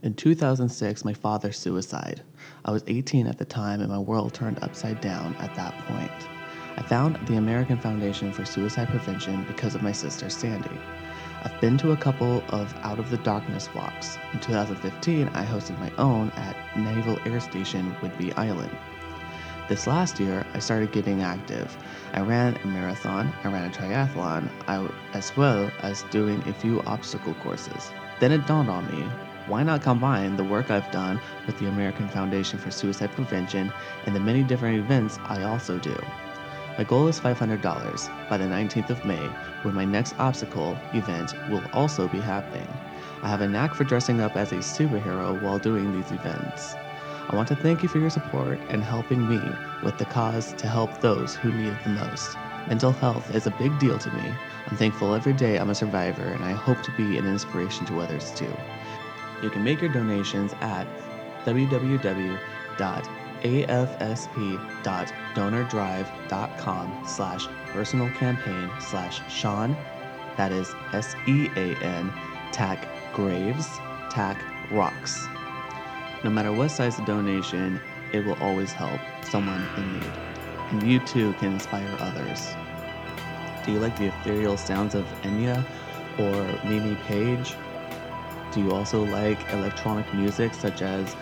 In 2006, my father suicide. I was 18 at the time and my world turned upside down at that point. I found the American Foundation for Suicide Prevention because of my sister Sandy. I've been to a couple of Out of the Darkness walks. In 2015, I hosted my own at Naval Air Station, Whidbey Island. This last year, I started getting active. I ran a marathon, I ran a triathlon, I, as well as doing a few obstacle courses. Then it dawned on me why not combine the work I've done with the American Foundation for Suicide Prevention and the many different events I also do? My goal is $500 by the 19th of May, when my next obstacle event will also be happening. I have a knack for dressing up as a superhero while doing these events. I want to thank you for your support and helping me with the cause to help those who need it the most. Mental health is a big deal to me. I'm thankful every day I'm a survivor, and I hope to be an inspiration to others too. You can make your donations at www.afsp.donordrive.com slash personal campaign slash Sean, that is S-E-A-N, tack graves, tack rocks. No matter what size the donation, it will always help someone in need. And you too can inspire others. Do you like the ethereal sounds of Enya or Mimi Page? Do you also like electronic music such as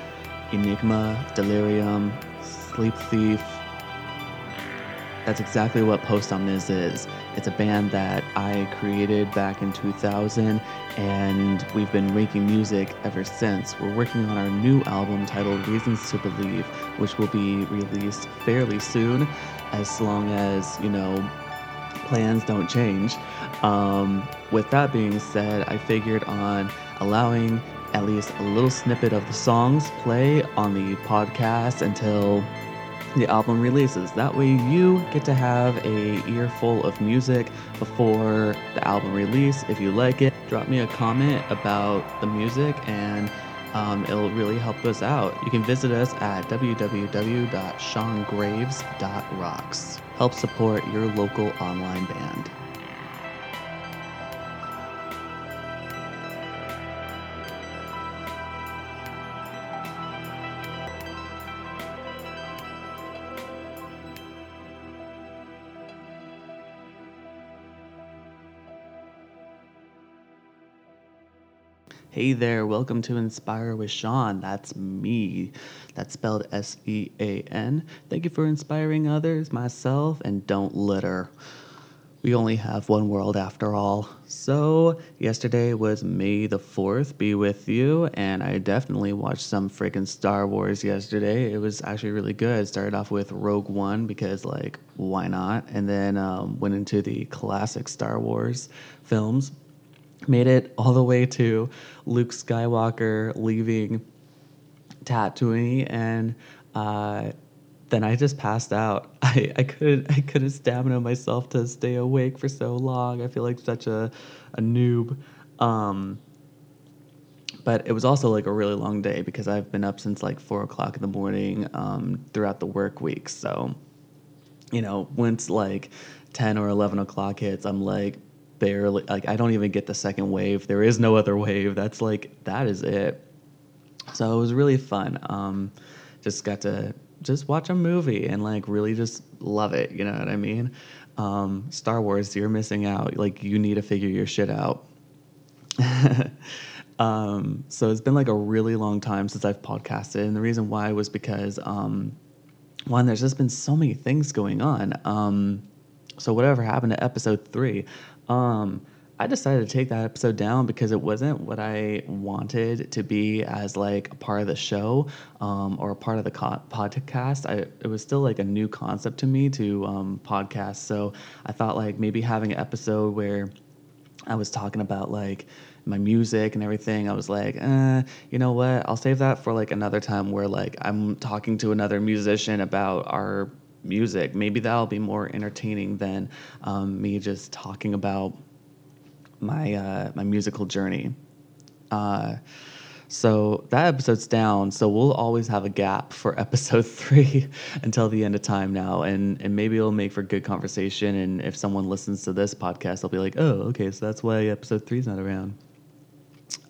Enigma, Delirium, Sleep Thief? That's exactly what Post Omnis is. It's a band that I created back in 2000, and we've been making music ever since. We're working on our new album titled Reasons to Believe, which will be released fairly soon, as long as, you know, plans don't change. Um, with that being said, I figured on allowing at least a little snippet of the songs play on the podcast until the album releases. That way, you get to have a earful of music before the album release. If you like it, drop me a comment about the music and um, it'll really help us out. You can visit us at www.seangraves.rocks. Help support your local online band. Hey there, welcome to Inspire with Sean. That's me. That's spelled S E A N. Thank you for inspiring others, myself, and don't litter. We only have one world after all. So, yesterday was May the 4th, be with you, and I definitely watched some freaking Star Wars yesterday. It was actually really good. Started off with Rogue One because, like, why not? And then um, went into the classic Star Wars films made it all the way to Luke Skywalker leaving Tatooine, and uh, then I just passed out. I, I couldn't I couldn't stamina myself to stay awake for so long. I feel like such a a noob. Um, but it was also like a really long day because I've been up since like four o'clock in the morning um, throughout the work week. So, you know, once like ten or eleven o'clock hits, I'm like barely like I don't even get the second wave. There is no other wave. That's like that is it. So it was really fun. Um, just got to just watch a movie and like really just love it. You know what I mean? Um, Star Wars, you're missing out. Like you need to figure your shit out. um, so it's been like a really long time since I've podcasted, and the reason why was because um, one, there's just been so many things going on. Um, so whatever happened to episode three, um, I decided to take that episode down because it wasn't what I wanted to be as like a part of the show um, or a part of the co- podcast. I, it was still like a new concept to me to um, podcast. So I thought like maybe having an episode where I was talking about like my music and everything. I was like, eh, you know what? I'll save that for like another time where like I'm talking to another musician about our music. Maybe that'll be more entertaining than um, me just talking about my uh, my musical journey. Uh, so that episode's down. So we'll always have a gap for episode three until the end of time now, and and maybe it'll make for good conversation. And if someone listens to this podcast, they'll be like, oh, okay, so that's why episode three's not around.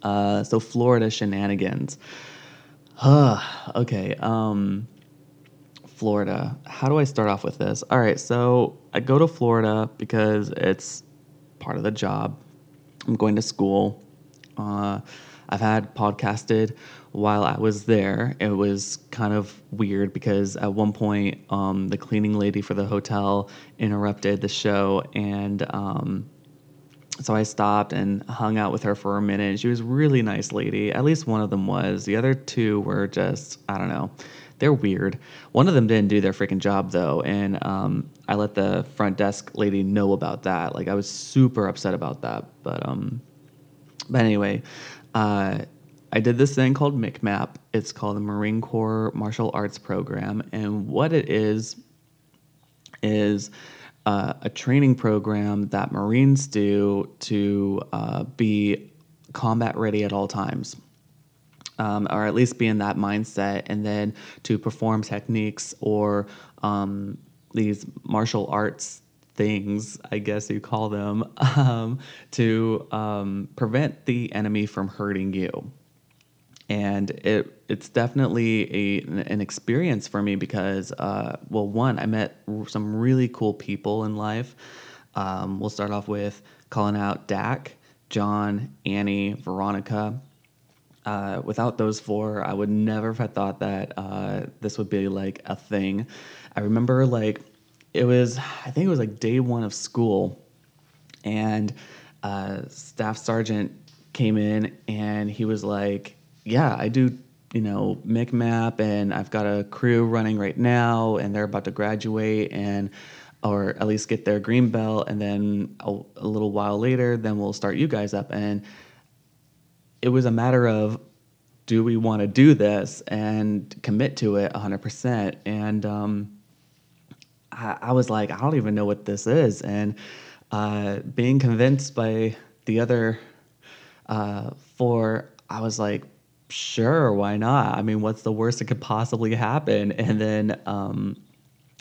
Uh, so Florida shenanigans. Okay. Um, Florida. How do I start off with this? All right. So I go to Florida because it's part of the job. I'm going to school. Uh, I've had podcasted while I was there. It was kind of weird because at one point, um, the cleaning lady for the hotel interrupted the show, and um, so I stopped and hung out with her for a minute. She was a really nice lady. At least one of them was. The other two were just, I don't know, they're weird. One of them didn't do their freaking job though, and um, I let the front desk lady know about that. Like I was super upset about that. But um, but anyway, uh, I did this thing called MCMAP. It's called the Marine Corps Martial Arts Program, and what it is is uh, a training program that Marines do to uh, be combat ready at all times. Um, or at least be in that mindset, and then to perform techniques or um, these martial arts things, I guess you call them, um, to um, prevent the enemy from hurting you and it it's definitely a an experience for me because uh, well one I met some really cool people in life. Um, we'll start off with calling out Dak, John, Annie, Veronica. Uh, without those four, I would never have thought that uh, this would be like a thing. I remember like it was I think it was like day one of school, and uh, staff sergeant came in and he was like yeah, I do, you know, MCMAP and I've got a crew running right now and they're about to graduate and or at least get their green belt and then a, a little while later then we'll start you guys up. And it was a matter of do we want to do this and commit to it 100% and um, I, I, was like i don't even know what this is. And uh, being convinced by the other uh, four i was like sure, why not? I mean, what's the worst that could possibly happen? And then, um,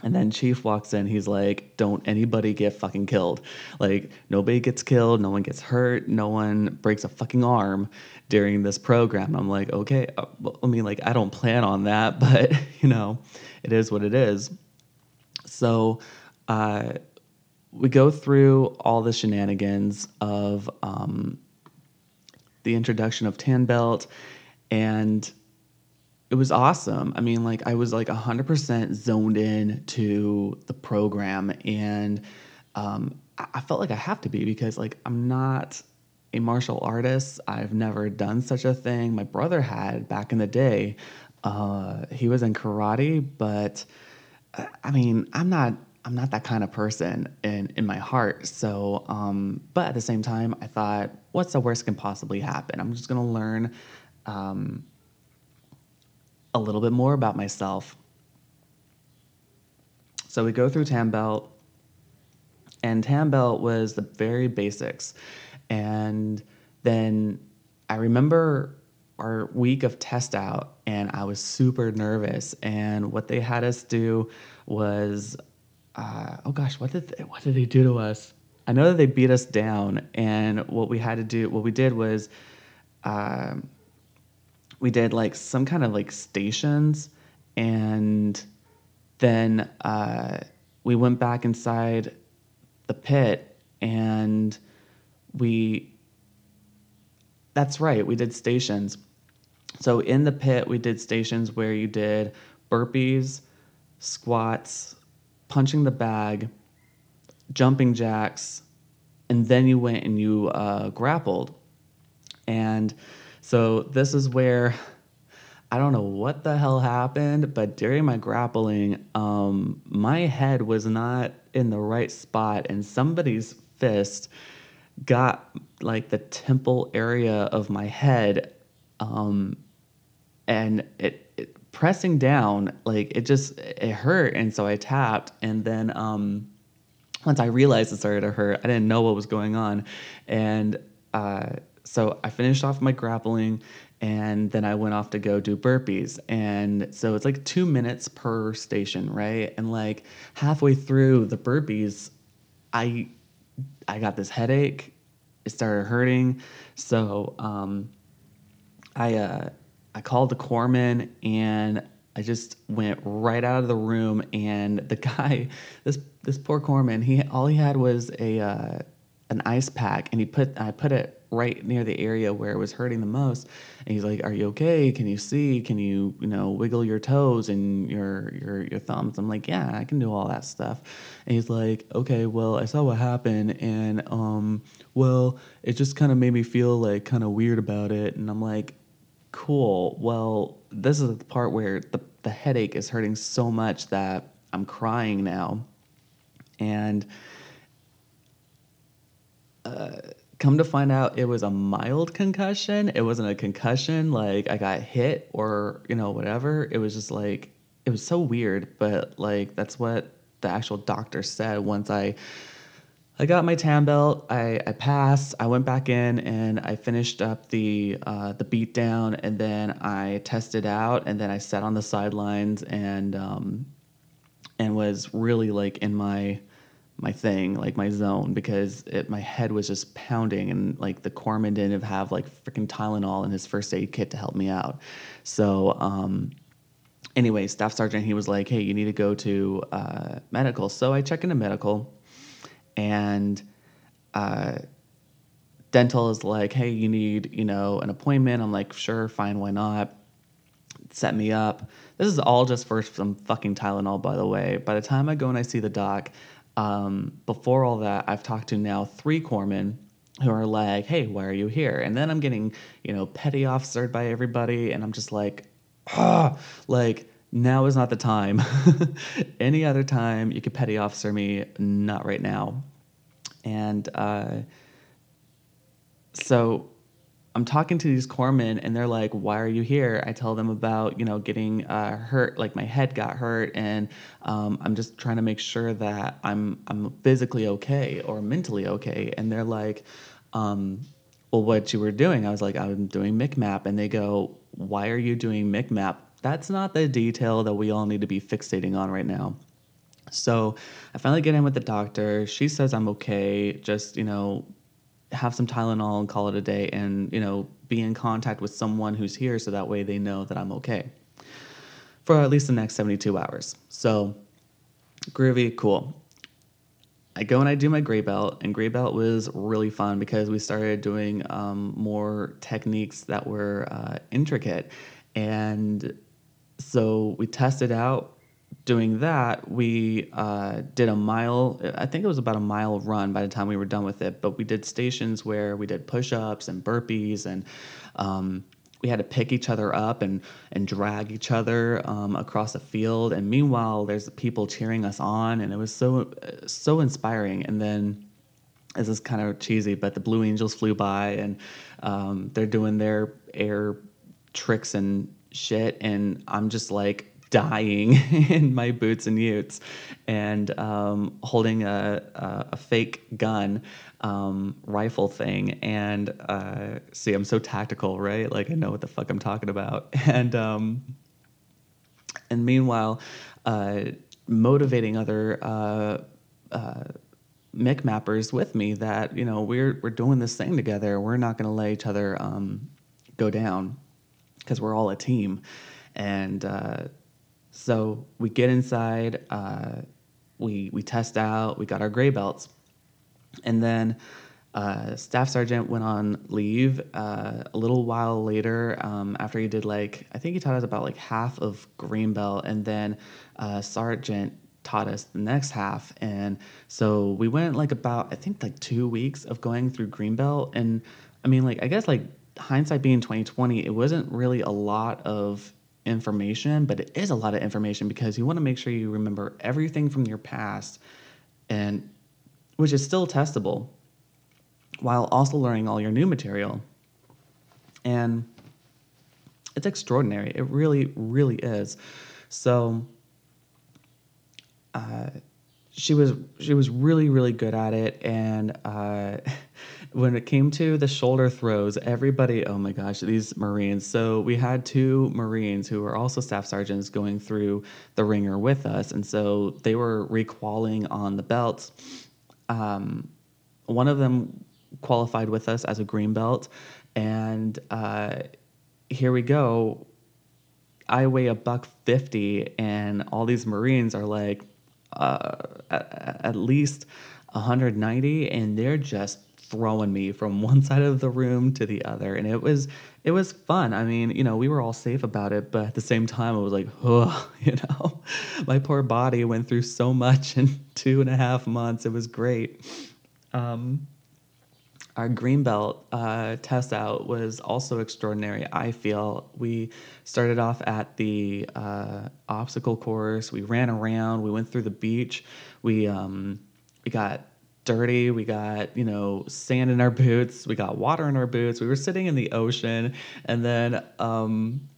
and then Chief walks in. He's like, "Don't anybody get fucking killed. Like nobody gets killed. No one gets hurt. No one breaks a fucking arm during this program." I'm like, "Okay. Uh, I mean, like I don't plan on that, but you know, it is what it is." So, uh, we go through all the shenanigans of um, the introduction of Tan Belt and it was awesome. I mean, like I was like 100% zoned in to the program and um, I felt like I have to be because like I'm not a martial artist. I've never done such a thing. My brother had back in the day. Uh, he was in karate, but uh, I mean, I'm not I'm not that kind of person in in my heart. So, um, but at the same time, I thought, what's the worst can possibly happen? I'm just gonna learn um, a little bit more about myself. So we go through Tan Belt, and Tan Belt was the very basics. And then I remember our week of test out, and I was super nervous. And what they had us do was, uh, oh gosh, what did they, what did they do to us? I know that they beat us down, and what we had to do, what we did was. Um, we did like some kind of like stations and then uh, we went back inside the pit and we that's right we did stations. So in the pit we did stations where you did burpees squats punching the bag jumping jacks and then you went and you uh, grappled. And so this is where I don't know what the hell happened, but during my grappling, um, my head was not in the right spot, and somebody's fist got like the temple area of my head, um, and it, it, pressing down like it just it hurt, and so I tapped, and then um, once I realized it started to hurt, I didn't know what was going on, and uh, so I finished off my grappling and then I went off to go do burpees. And so it's like two minutes per station, right? And like halfway through the burpees, I I got this headache it started hurting. So um, I uh, I called the corpsman and I just went right out of the room. And the guy, this this poor corpsman, he all he had was a uh, an ice pack, and he put I put it right near the area where it was hurting the most. And he's like, "Are you okay? Can you see? Can you you know wiggle your toes and your your your thumbs?" I'm like, "Yeah, I can do all that stuff." And he's like, "Okay, well, I saw what happened, and um, well, it just kind of made me feel like kind of weird about it." And I'm like, "Cool. Well, this is the part where the the headache is hurting so much that I'm crying now." And uh, come to find out it was a mild concussion. It wasn't a concussion like I got hit or, you know, whatever. It was just like it was so weird, but like that's what the actual doctor said once I I got my tan belt. I, I passed. I went back in and I finished up the uh, the beat down, and then I tested out, and then I sat on the sidelines and um, and was really like in my my thing, like my zone, because it, my head was just pounding, and like the corpsman didn't have like freaking Tylenol in his first aid kit to help me out. So, um, anyway, staff sergeant, he was like, "Hey, you need to go to uh, medical." So I check into medical, and uh, dental is like, "Hey, you need you know an appointment." I'm like, "Sure, fine, why not?" Set me up. This is all just for some fucking Tylenol, by the way. By the time I go and I see the doc, um, before all that, I've talked to now three corpsmen who are like, "Hey, why are you here?" And then I'm getting, you know, petty officered by everybody, and I'm just like, ah, like now is not the time. Any other time you could petty officer me, not right now. And uh, so I'm talking to these corpsmen and they're like, "Why are you here?" I tell them about you know getting uh, hurt, like my head got hurt, and um, I'm just trying to make sure that I'm I'm physically okay or mentally okay. And they're like, um, "Well, what you were doing?" I was like, "I'm doing MCMAP," and they go, "Why are you doing MCMAP?" That's not the detail that we all need to be fixating on right now. So I finally get in with the doctor. She says I'm okay. Just you know, have some Tylenol and call it a day and, you know, be in contact with someone who's here so that way they know that I'm okay for at least the next 72 hours. So, groovy, cool. I go and I do my gray belt, and gray belt was really fun because we started doing um, more techniques that were uh, intricate. And so we tested out doing that, we uh, did a mile. I think it was about a mile run by the time we were done with it. But we did stations where we did push-ups and burpees, and um, we had to pick each other up and and drag each other um, across the field. And meanwhile, there's people cheering us on, and it was so so inspiring. And then. This is kind of cheesy, but the Blue Angels flew by and um, they're doing their air tricks and shit. And I'm just like, dying in my boots and utes and um, holding a, a, a, fake gun um, rifle thing. And uh, see, I'm so tactical, right? Like I know what the fuck I'm talking about. And um, and meanwhile, uh, motivating other uh, uh, with me that you know we're we're doing this thing together. We're not going to let each other um, go down because we're all a team. And uh, so we get inside, uh, we we test out, we got our gray belts, and then uh, staff sergeant went on leave uh, a little while later um, after he did like I think he taught us about like half of green belt, and then uh, sergeant taught us the next half, and so we went like about I think like two weeks of going through green belt, and I mean like I guess like hindsight being 2020 it wasn't really a lot of information, but it is a lot of information because you want to make sure you remember everything from your past and which is still testable while also learning all your new material. And it's extraordinary. It really, really is. So uh, she was she was really really good at it and uh, when it came to the shoulder throws everybody oh my gosh these marines so we had two marines who were also staff sergeants going through the ringer with us and so they were requalling on the belts um, one of them qualified with us as a green belt, and uh, here we go. I weigh a buck fifty, and all these Marines are like uh, at, at least 190, and they're just throwing me from one side of the room to the other and it was it was fun i mean you know we were all safe about it but at the same time it was like oh you know my poor body went through so much in two and a half months it was great um, our greenbelt uh, test out was also extraordinary. I feel we started off at the uh, obstacle course. We ran around. We went through the beach. We um, we got dirty. We got, you know, sand in our boots. We got water in our boots. We were sitting in the ocean. And then um,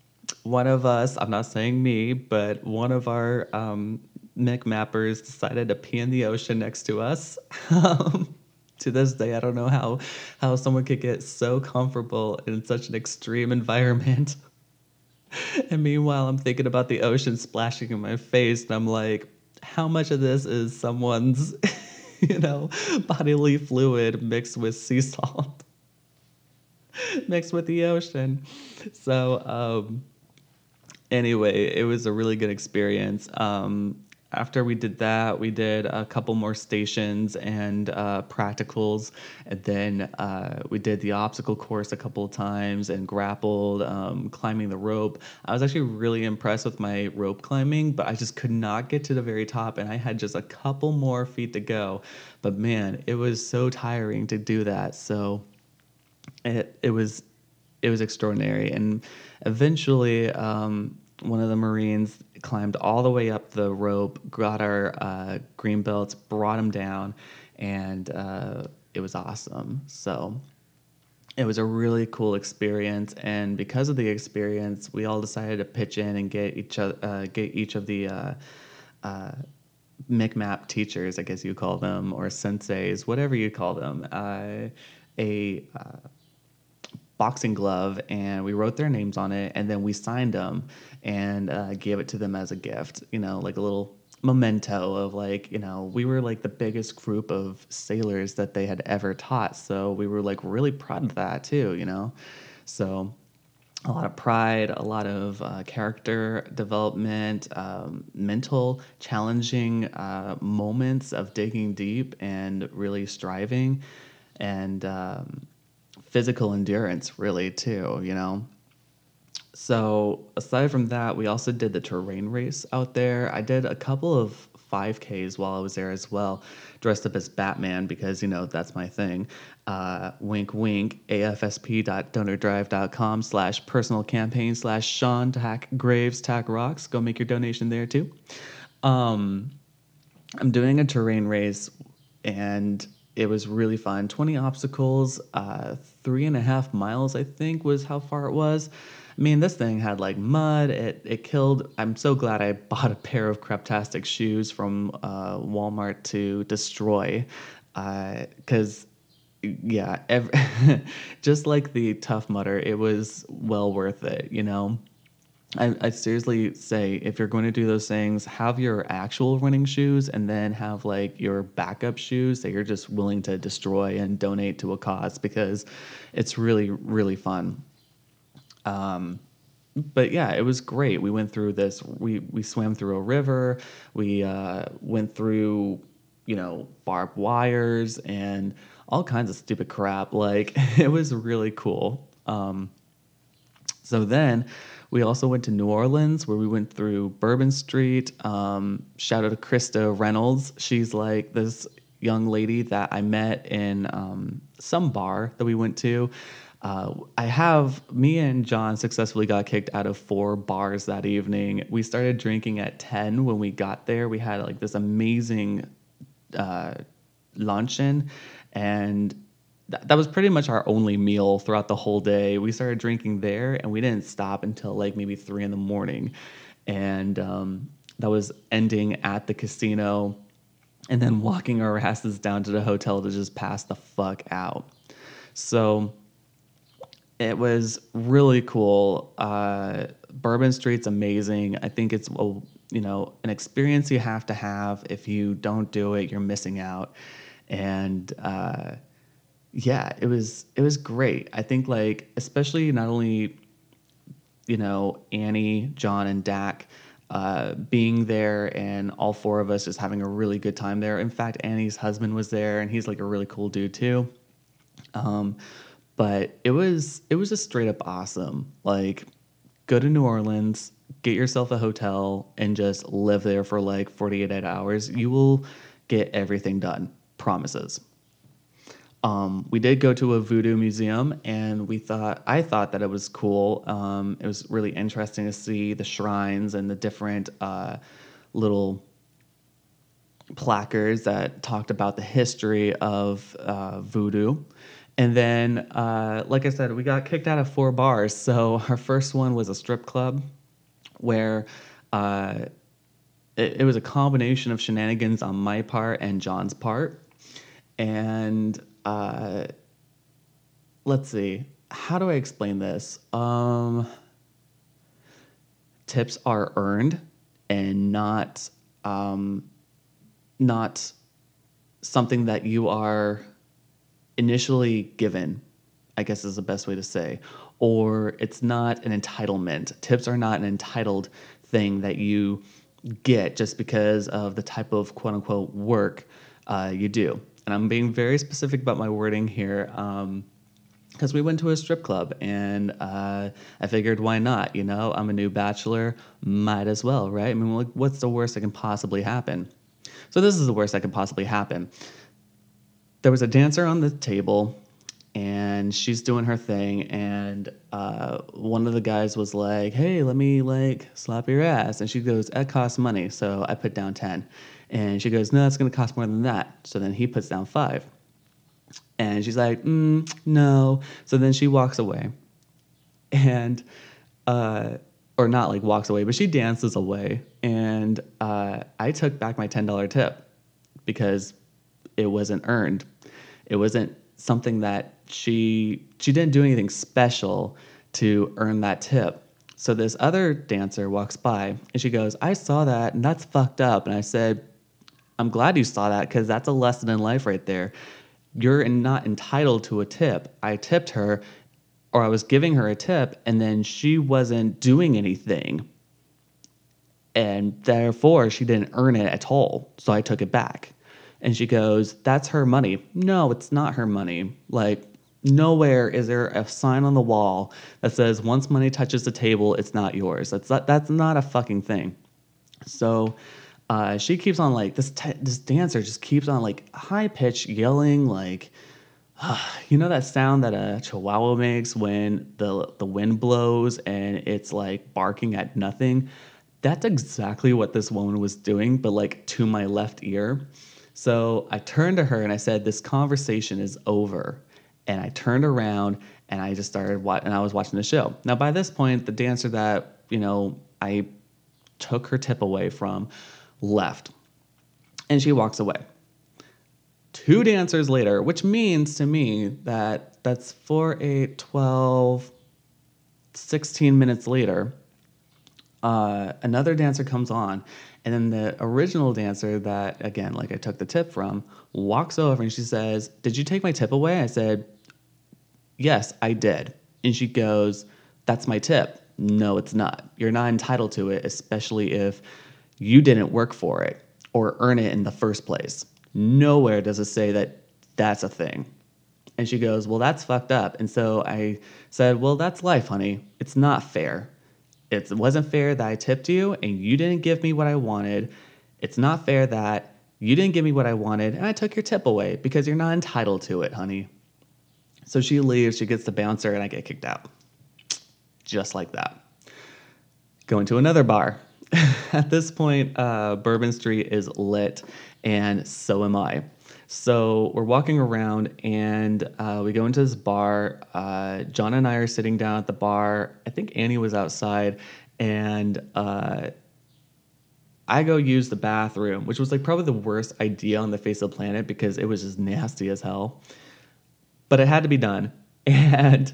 one of us, I'm not saying me, but one of our um, MCMAPers decided to pee in the ocean next to us. To this day, I don't know how, how someone could get so comfortable in such an extreme environment. and meanwhile, I'm thinking about the ocean splashing in my face, and I'm like, how much of this is someone's you know, bodily fluid mixed with sea salt, mixed with the ocean. So, um, anyway, it was a really good experience. Um, after we did that, we did a couple more stations and uh, practicals, and then uh, we did the obstacle course a couple of times and grappled, um, climbing the rope. I was actually really impressed with my rope climbing, but I just could not get to the very top, and I had just a couple more feet to go. But man, it was so tiring to do that. So it it was it was extraordinary, and eventually. Um, one of the Marines climbed all the way up the rope, got our uh, green belts, brought them down, and uh, it was awesome. So it was a really cool experience, and because of the experience, we all decided to pitch in and get each other, uh, get each of the uh, uh, MCMAP teachers, I guess you call them, or senseis, whatever you call them, uh, a boxing glove and we wrote their names on it and then we signed them and uh, gave it to them as a gift you know like a little memento of like you know we were like the biggest group of sailors that they had ever taught so we were like really proud of that too you know so a lot of pride a lot of uh, character development um, mental challenging uh, moments of digging deep and really striving and um, physical endurance, really, too, you know? So, aside from that, we also did the terrain race out there. I did a couple of 5Ks while I was there as well, dressed up as Batman because, you know, that's my thing. Uh, wink, wink, afsp.donordrive.com slash personal campaign slash Sean Tack Graves Tack Rocks. Go make your donation there too. Um, I'm doing a terrain race and it was really fun. 20 obstacles, uh, three and a half miles, I think, was how far it was. I mean, this thing had like mud. It it killed. I'm so glad I bought a pair of Creptastic shoes from uh, Walmart to destroy, because. Uh, yeah, every, just like the Tough Mudder, it was well worth it, you know? I, I seriously say if you're going to do those things, have your actual running shoes and then have like your backup shoes that you're just willing to destroy and donate to a cause because it's really, really fun. Um, but yeah, it was great. We went through this. We we swam through a river. We uh, went through, you know, barbed wires and all kinds of stupid crap. Like it was really cool. Um, so then we also went to New Orleans where we went through Bourbon Street. Um, shout out to Krista Reynolds. She's like this young lady that I met in um, some bar that we went to. Uh, I have me and John successfully got kicked out of four bars that evening. We started drinking at 10 when we got there. We had like this amazing uh, luncheon and that, that was pretty much our only meal throughout the whole day. We started drinking there, and we didn't stop until like maybe three in the morning, and um, that was ending at the casino, and then walking our asses down to the hotel to just pass the fuck out. So it was really cool. Uh, Bourbon Street's amazing. I think it's a you know an experience you have to have. If you don't do it, you're missing out. And uh, yeah, it was it was great. I think like especially not only you know Annie, John, and Dak uh, being there, and all four of us just having a really good time there. In fact, Annie's husband was there, and he's like a really cool dude too. Um, but it was it was just straight up awesome. Like, go to New Orleans, get yourself a hotel, and just live there for like 48 hours. You will get everything done. Promises. Um, we did go to a voodoo museum, and we thought I thought that it was cool. Um, it was really interesting to see the shrines and the different uh, little placards that talked about the history of uh, voodoo. And then, uh, like I said, we got kicked out of four bars. So our first one was a strip club, where uh, it, it was a combination of shenanigans on my part and John's part and uh, let's see. How do I explain this? Um, tips are earned and not um, not something that you are initially given. I guess is the best way to say, or it's not an entitlement. Tips are not an entitled thing that you get just because of the type of quote unquote work uh, you do and I'm being very specific about my wording here. Um, because we went to a strip club and uh, I figured why not? You know, I'm a new bachelor, might as well, right? I mean, like, what's the worst that can possibly happen? So this is the worst that can possibly happen. There was a dancer on the table and she's doing her thing and uh, one of the guys was like hey let me like slap your ass and she goes that costs money so i put down 10 and she goes, No, that's going to cost more than that. So then he puts down five. And she's like, mm, No. So then she walks away. And, uh, or not like walks away, but she dances away. And uh, I took back my $10 tip because it wasn't earned. It wasn't something that she she didn't do anything special to earn that tip. So this other dancer walks by and she goes, "I saw that and that's fucked up." And I said, I'm glad you saw that because that's a lesson in life right there. You're not entitled to a tip. I tipped her, or I was giving her a tip, and then she wasn't doing anything. And therefore, she didn't earn it at all. So I took it back. And she goes, That's her money. No, it's not her money. Like, nowhere is there a sign on the wall that says, Once money touches the table, it's not yours. That's not, that's not a fucking thing. So, uh, she keeps on like this t- this dancer just keeps on like high pitch yelling like uh, you know that sound that a chihuahua makes when the the wind blows and it's like barking at nothing that's exactly what this woman was doing but like to my left ear so i turned to her and i said this conversation is over and i turned around and i just started wa- and i was watching the show now by this point the dancer that you know i took her tip away from left. And she walks away. Two dancers later, which means to me that that's 4, 8, 12, 16 minutes later, uh, another dancer comes on. And then the original dancer that, again, like I took the tip from, walks over and she says, Did you take my tip away? I said, Yes, I did. And she goes, That's my tip. No, it's not. You're not entitled to it, especially if you didn't work for it or earn it in the first place. Nowhere does it say that that's a thing. And she goes, Well, that's fucked up. And so I said, Well, that's life, honey. It's not fair. It wasn't fair that I tipped you and you didn't give me what I wanted. It's not fair that you didn't give me what I wanted and I took your tip away because you're not entitled to it, honey. So she leaves, she gets the bouncer, and I get kicked out. Just like that. Going to another bar. at this point, uh, Bourbon Street is lit, and so am I. So we're walking around, and uh, we go into this bar. Uh, John and I are sitting down at the bar. I think Annie was outside, and uh, I go use the bathroom, which was like probably the worst idea on the face of the planet because it was just nasty as hell. But it had to be done, and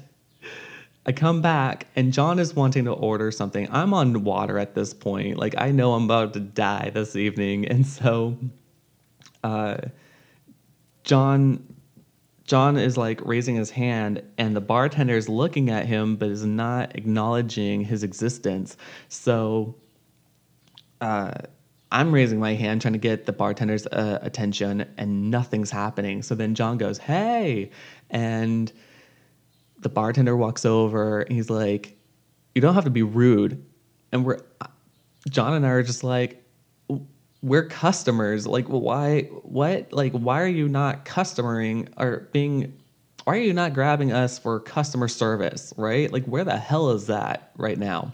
I come back and John is wanting to order something. I'm on water at this point. Like I know I'm about to die this evening. And so uh, John John is like raising his hand, and the bartender is looking at him, but is not acknowledging his existence. So, uh, I'm raising my hand trying to get the bartender's uh, attention, and nothing's happening. So then John goes, "Hey," and the bartender walks over. And he's like, "You don't have to be rude." And we're John and I are just like, we're customers. Like, why? What? Like, why are you not customering or being? Why are you not grabbing us for customer service? Right? Like, where the hell is that right now?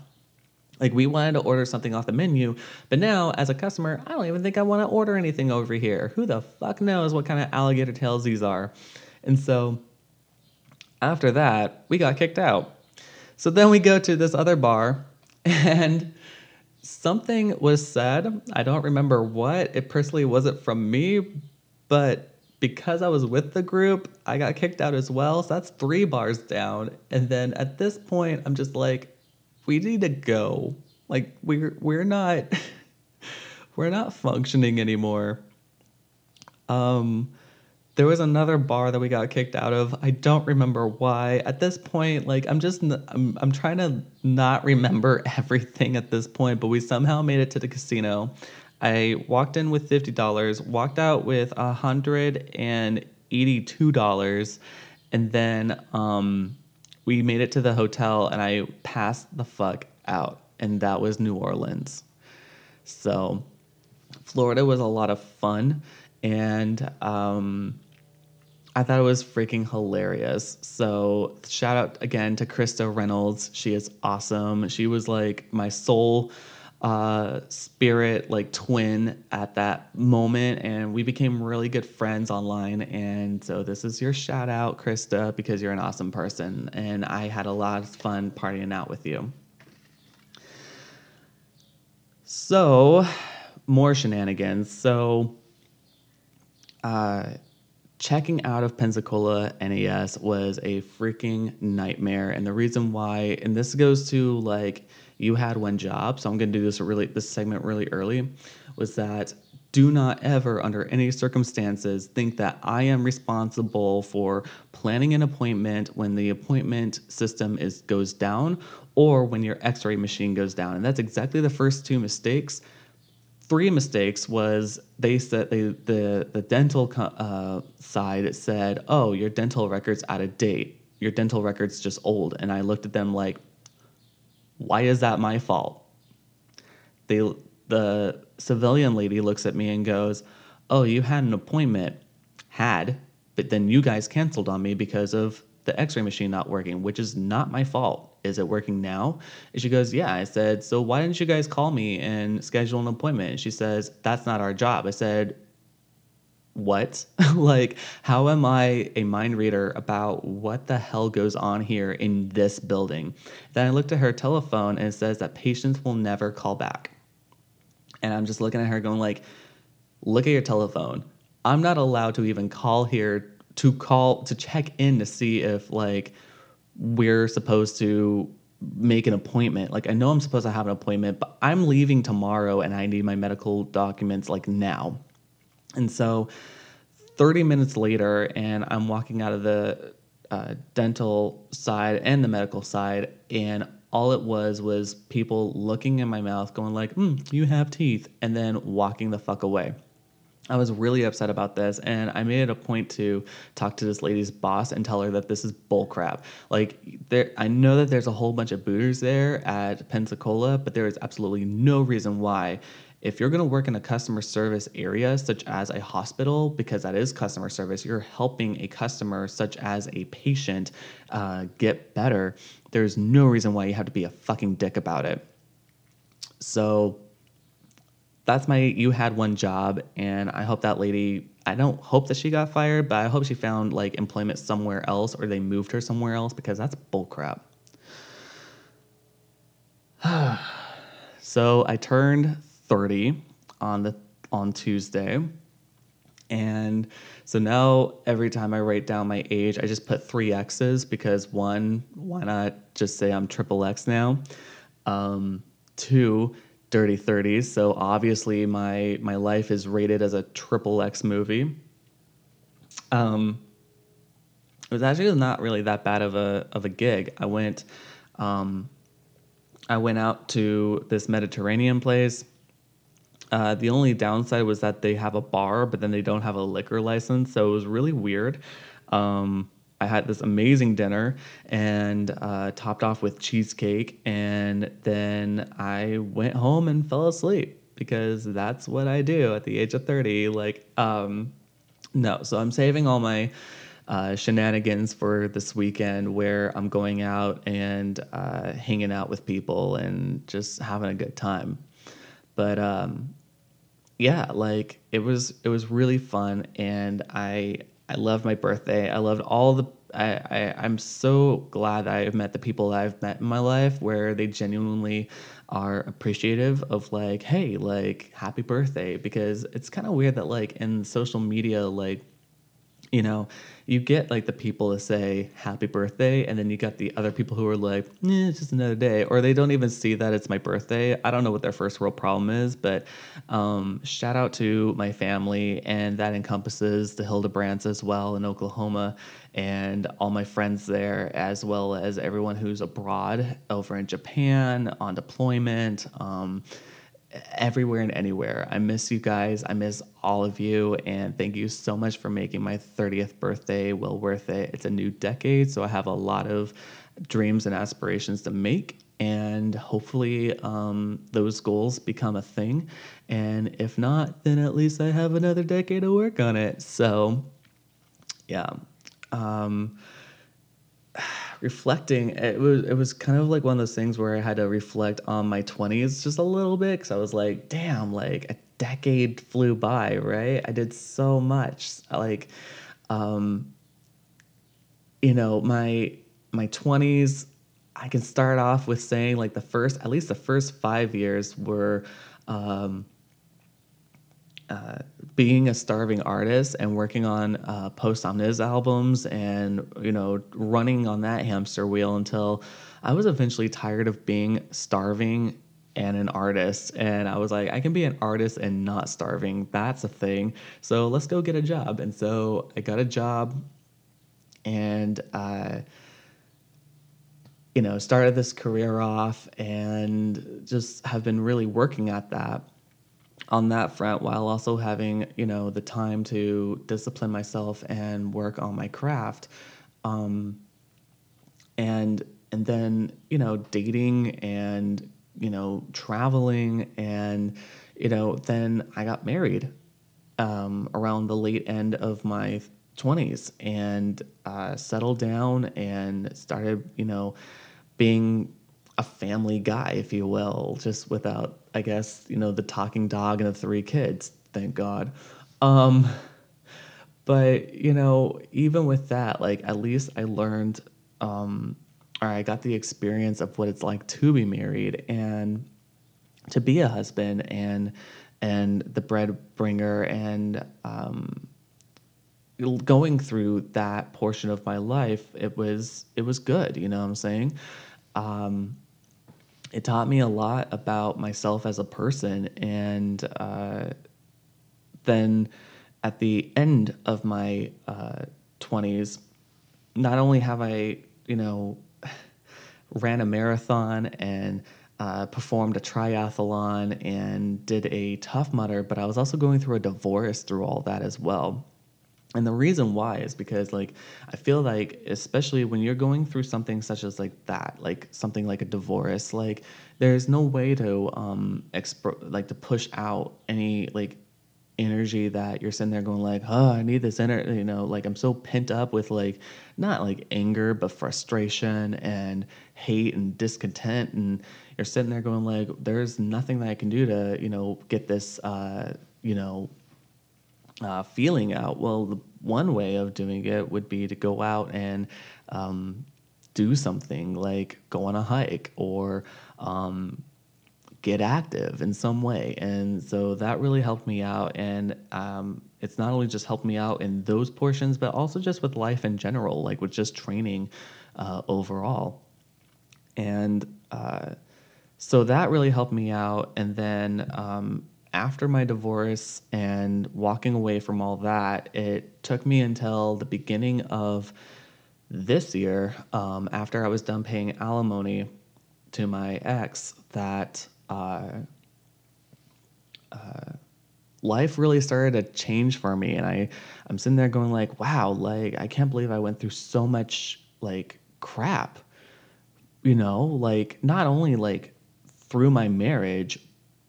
Like, we wanted to order something off the menu, but now as a customer, I don't even think I want to order anything over here. Who the fuck knows what kind of alligator tails these are? And so, after that, we got kicked out. So then we go to this other bar, and something was said. I don't remember what. It personally wasn't from me, but because I was with the group, I got kicked out as well. So that's three bars down. And then at this point, I'm just like, we need to go. Like we're we're not we're not functioning anymore. Um there was another bar that we got kicked out of. I don't remember why. At this point, like I'm just I'm I'm trying to not remember everything at this point, but we somehow made it to the casino. I walked in with fifty dollars, walked out with a hundred and eighty-two dollars, and then um, we made it to the hotel, and I passed the fuck out, and that was New Orleans. So, Florida was a lot of fun, and um, I thought it was freaking hilarious. So shout out again to Krista Reynolds. She is awesome. She was like my soul uh, spirit like twin at that moment and we became really good friends online and so this is your shout out krista because you're an awesome person and i had a lot of fun partying out with you so more shenanigans so uh checking out of Pensacola NAS was a freaking nightmare. And the reason why, and this goes to like, you had one job, so I'm gonna do this really, this segment really early, was that do not ever, under any circumstances, think that I am responsible for planning an appointment when the appointment system is goes down or when your X-ray machine goes down. And that's exactly the first two mistakes three mistakes was they said they, the the dental uh, side said, "Oh, your dental record's out of date. Your dental record's just old." And I looked at them like, "Why is that my fault?" They the civilian lady looks at me and goes, "Oh, you had an appointment." Had, but then you guys canceled on me because of the X-ray machine not working, which is not my fault is it working now? And she goes, yeah. I said, so why didn't you guys call me and schedule an appointment? And she says, that's not our job. I said, what? like, how am I a mind reader about what the hell goes on here in this building? Then I looked at her telephone and it says that patients will never call back. And I'm just looking at her going like, look at your telephone. I'm not allowed to even call here to call to check in to see if like we're supposed to make an appointment. Like I know I'm supposed to have an appointment, but I'm leaving tomorrow and I need my medical documents like now. And so 30 minutes later and I'm walking out of the uh, dental side and the medical side and all it was was people looking in my mouth going like, mm, you have teeth and then walking the fuck away. I was really upset about this, and I made it a point to talk to this lady's boss and tell her that this is bullcrap. Like, there, I know that there's a whole bunch of booters there at Pensacola, but there is absolutely no reason why. If you're going to work in a customer service area, such as a hospital, because that is customer service, you're helping a customer, such as a patient, uh, get better. There's no reason why you have to be a fucking dick about it. So that's my you had one job and i hope that lady i don't hope that she got fired but i hope she found like employment somewhere else or they moved her somewhere else because that's bullcrap so i turned 30 on the on tuesday and so now every time i write down my age i just put three x's because one why not just say i'm triple x now? Um, two Dirty 30s. So obviously my my life is rated as a triple X movie. Um, it was actually not really that bad of a of a gig. I went um, I went out to this Mediterranean place. Uh, the only downside was that they have a bar, but then they don't have a liquor license, so it was really weird. Um, I had this amazing dinner and uh, topped off with cheesecake, and then I went home and fell asleep because that's what I do at the age of thirty. Like, um, no, so I'm saving all my uh, shenanigans for this weekend where I'm going out and uh, hanging out with people and just having a good time. But um, yeah, like it was it was really fun, and I I loved my birthday. I loved all the. I, I I'm so glad that I've met the people that I've met in my life where they genuinely are appreciative of like, hey, like happy birthday, because it's kind of weird that like in social media, like you know, you get like the people to say happy birthday, and then you got the other people who are like, eh, it's just another day, or they don't even see that it's my birthday. I don't know what their first world problem is, but um, shout out to my family, and that encompasses the Hildebrands as well in Oklahoma, and all my friends there, as well as everyone who's abroad over in Japan on deployment. Um, everywhere and anywhere. I miss you guys. I miss all of you. And thank you so much for making my 30th birthday well worth it. It's a new decade, so I have a lot of dreams and aspirations to make. And hopefully, um, those goals become a thing. And if not, then at least I have another decade to work on it. So, yeah. Um, reflecting it was it was kind of like one of those things where I had to reflect on my 20s just a little bit cuz I was like damn like a decade flew by right? I did so much. Like um you know my my 20s I can start off with saying like the first at least the first 5 years were um uh, being a starving artist and working on uh, post omnis albums and you know running on that hamster wheel until I was eventually tired of being starving and an artist. And I was like I can be an artist and not starving. That's a thing. So let's go get a job. And so I got a job and uh, you know started this career off and just have been really working at that on that front while also having you know the time to discipline myself and work on my craft. Um, and and then you know dating and you know traveling and you know then i got married um, around the late end of my 20s and uh, settled down and started you know being a family guy, if you will, just without, I guess, you know, the talking dog and the three kids. Thank God. Um, but you know, even with that, like at least I learned, um, or I got the experience of what it's like to be married and to be a husband and and the bread bringer and um, going through that portion of my life, it was it was good. You know what I'm saying? Um, it taught me a lot about myself as a person. And uh, then at the end of my uh, 20s, not only have I, you know, ran a marathon and uh, performed a triathlon and did a Tough Mudder, but I was also going through a divorce through all that as well. And the reason why is because like I feel like especially when you're going through something such as like that, like something like a divorce, like there's no way to um exp- like to push out any like energy that you're sitting there going like, "Oh, I need this energy," you know, like I'm so pent up with like not like anger, but frustration and hate and discontent. And you're sitting there going like, "There's nothing that I can do to, you know, get this uh, you know, uh, feeling out? Well, the one way of doing it would be to go out and um, do something like go on a hike or um, get active in some way. And so that really helped me out. And um, it's not only just helped me out in those portions, but also just with life in general, like with just training uh, overall. And uh, so that really helped me out. And then um, after my divorce and walking away from all that, it took me until the beginning of this year, um, after I was done paying alimony to my ex, that uh, uh, life really started to change for me, and I I'm sitting there going like, wow, like I can't believe I went through so much like crap, you know, like not only like through my marriage,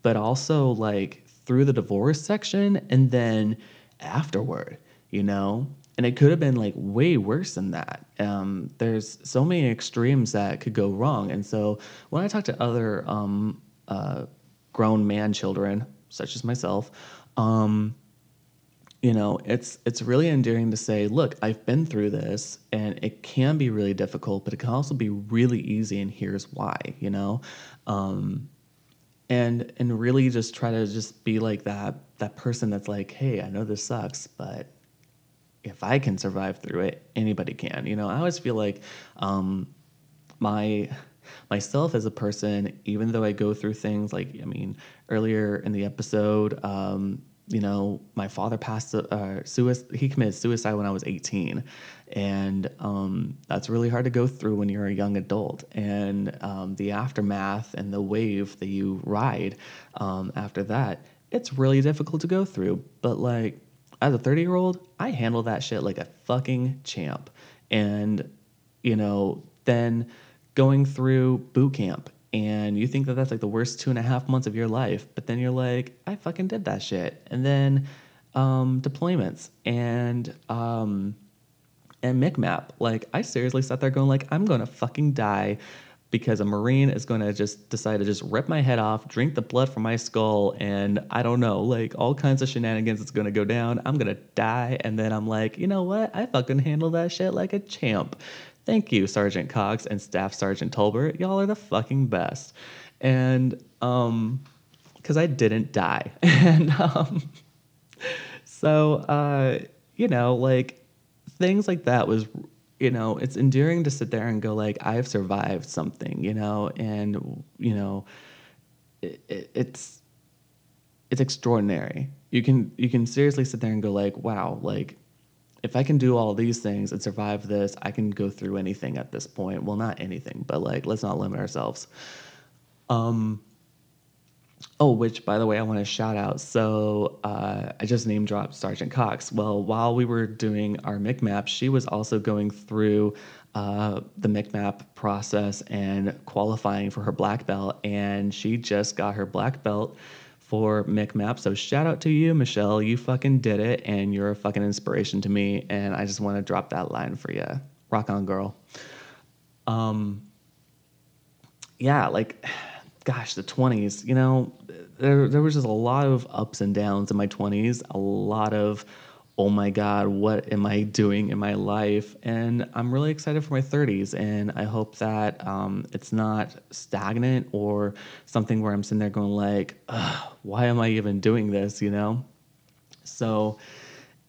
but also like through the divorce section and then afterward, you know? And it could have been like way worse than that. Um, there's so many extremes that could go wrong. And so when I talk to other um, uh, grown man children, such as myself, um, you know, it's it's really endearing to say, look, I've been through this, and it can be really difficult, but it can also be really easy, and here's why. You know, um, and and really just try to just be like that that person that's like hey i know this sucks but if i can survive through it anybody can you know i always feel like um, my myself as a person even though i go through things like i mean earlier in the episode um, you know, my father passed, uh, suicide, he committed suicide when I was 18. And um, that's really hard to go through when you're a young adult. And um, the aftermath and the wave that you ride um, after that, it's really difficult to go through. But like, as a 30 year old, I handle that shit like a fucking champ. And, you know, then going through boot camp and you think that that's like the worst two and a half months of your life but then you're like i fucking did that shit and then um, deployments and um, and MCMAP like i seriously sat there going like i'm gonna fucking die because a marine is going to just decide to just rip my head off drink the blood from my skull and i don't know like all kinds of shenanigans is going to go down i'm going to die and then i'm like you know what i fucking handle that shit like a champ Thank you, Sergeant Cox and Staff Sergeant Tolbert. Y'all are the fucking best. And um, because I didn't die. and um, so, uh, you know, like things like that was, you know, it's endearing to sit there and go, like, I've survived something, you know, and, you know, it, it, it's, it's extraordinary. You can you can seriously sit there and go like, wow, like if I can do all these things and survive this, I can go through anything at this point. Well, not anything, but like let's not limit ourselves. Um Oh, which by the way, I want to shout out. So uh, I just name dropped Sergeant Cox. Well, while we were doing our MCMAP, she was also going through uh, the MCMAP process and qualifying for her black belt, and she just got her black belt for MCMAP. So shout out to you, Michelle. You fucking did it, and you're a fucking inspiration to me. And I just want to drop that line for you. Rock on, girl. Um, yeah, like, gosh, the 20s, you know, there, there was just a lot of ups and downs in my 20s, a lot of oh my God, what am I doing in my life? And I'm really excited for my 30s. And I hope that um, it's not stagnant or something where I'm sitting there going, like, why am I even doing this, you know? So,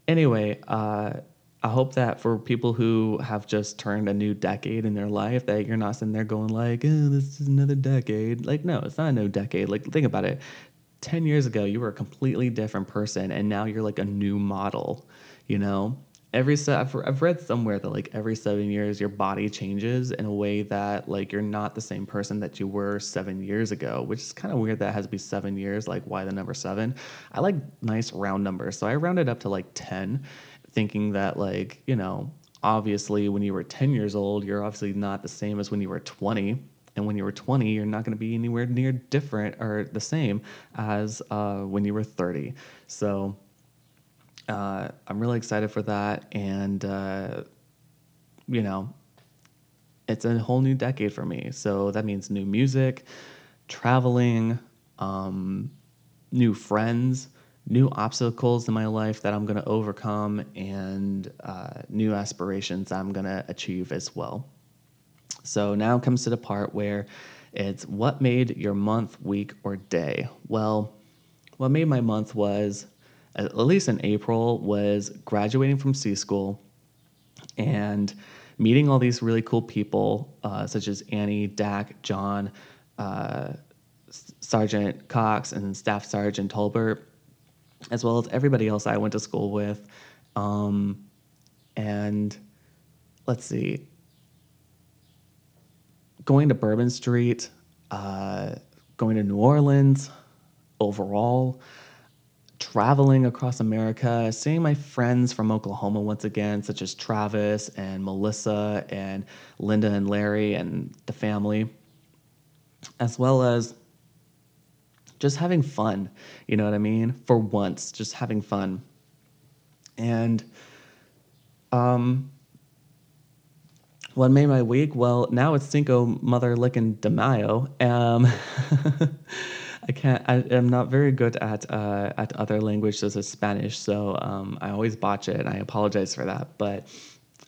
anyway, uh, I hope that for people who have just turned a new decade in their life, that you're not sitting there going like, oh, this is another decade. Like, no, it's not a new decade. Like, think about it. 10 years ago you were a completely different person and now you're like a new model you know every se- I've, I've read somewhere that like every seven years your body changes in a way that like you're not the same person that you were seven years ago which is kind of weird that it has to be seven years like why the number seven i like nice round numbers so i rounded up to like 10 thinking that like you know obviously when you were 10 years old you're obviously not the same as when you were 20 and when you were 20 you're not going to be anywhere near different or the same as uh, when you were 30 so uh, i'm really excited for that. And uh, you know it's a whole new decade for me. So that means new music traveling um, new friends new obstacles in my life that i'm going to overcome and uh, new aspirations i'm going to achieve as well so now comes to the part where it's what made your month, week, or day? Well, what made my month was, at least in April, was graduating from C school and meeting all these really cool people, uh, such as Annie, Dak, John, uh, Sergeant Cox, and Staff Sergeant Tolbert, as well as everybody else I went to school with. Um, and let's see, going to Bourbon Street, uh, going to New Orleans overall, traveling across America, seeing my friends from Oklahoma once again, such as Travis and Melissa and Linda and Larry and the family, as well as just having fun. You know what I mean? For once, just having fun. And um, what made my week? Well, now it's Cinco Mother Licking de Mayo. Um, I can't. I, am not very good at uh, at other languages as Spanish, so um, I always botch it. and I apologize for that. But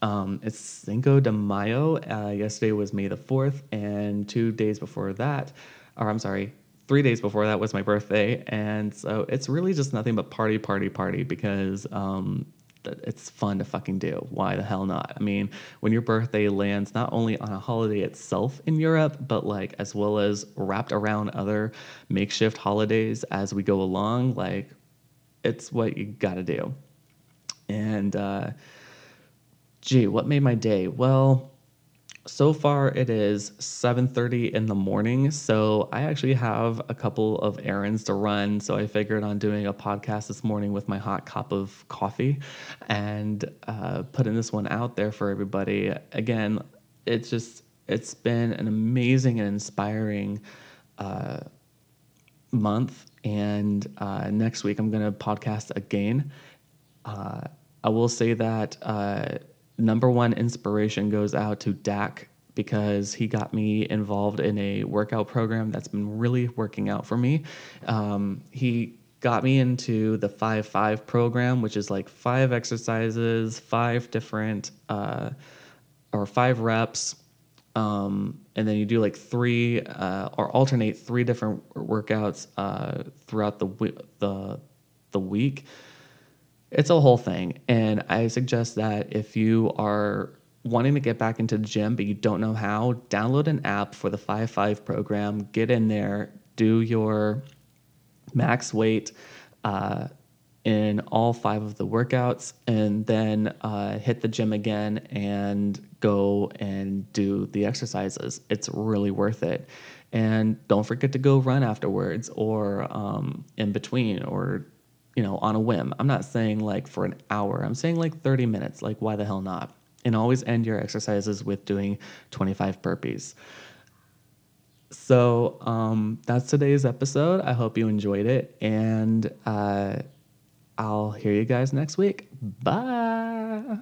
um, it's Cinco de Mayo. Uh, yesterday was May the fourth, and two days before that, or I'm sorry, three days before that was my birthday, and so it's really just nothing but party, party, party because um, it's fun to fucking do. Why the hell not? I mean, when your birthday lands not only on a holiday itself in Europe, but like as well as wrapped around other makeshift holidays as we go along, like it's what you got to do. And uh, gee, what made my day? Well, so far it is 7:30 in the morning, so I actually have a couple of errands to run, so I figured on doing a podcast this morning with my hot cup of coffee and uh, putting this one out there for everybody. Again, it's just it's been an amazing and inspiring uh, month, and uh, next week I'm going to podcast again. Uh, I will say that uh, number one inspiration goes out to Dak because he got me involved in a workout program that's been really working out for me. Um, he got me into the 5 5 program, which is like five exercises, five different, uh, or five reps. Um, and then you do like three uh, or alternate three different workouts uh, throughout the, the, the week it's a whole thing. And I suggest that if you are wanting to get back into the gym but you don't know how, download an app for the 5 5 program, get in there, do your max weight uh, in all five of the workouts, and then uh, hit the gym again and go and do the exercises. It's really worth it. And don't forget to go run afterwards or um, in between or you know, on a whim. I'm not saying like for an hour. I'm saying like 30 minutes. Like why the hell not? And always end your exercises with doing 25 burpees. So um, that's today's episode. I hope you enjoyed it, and uh, I'll hear you guys next week. Bye.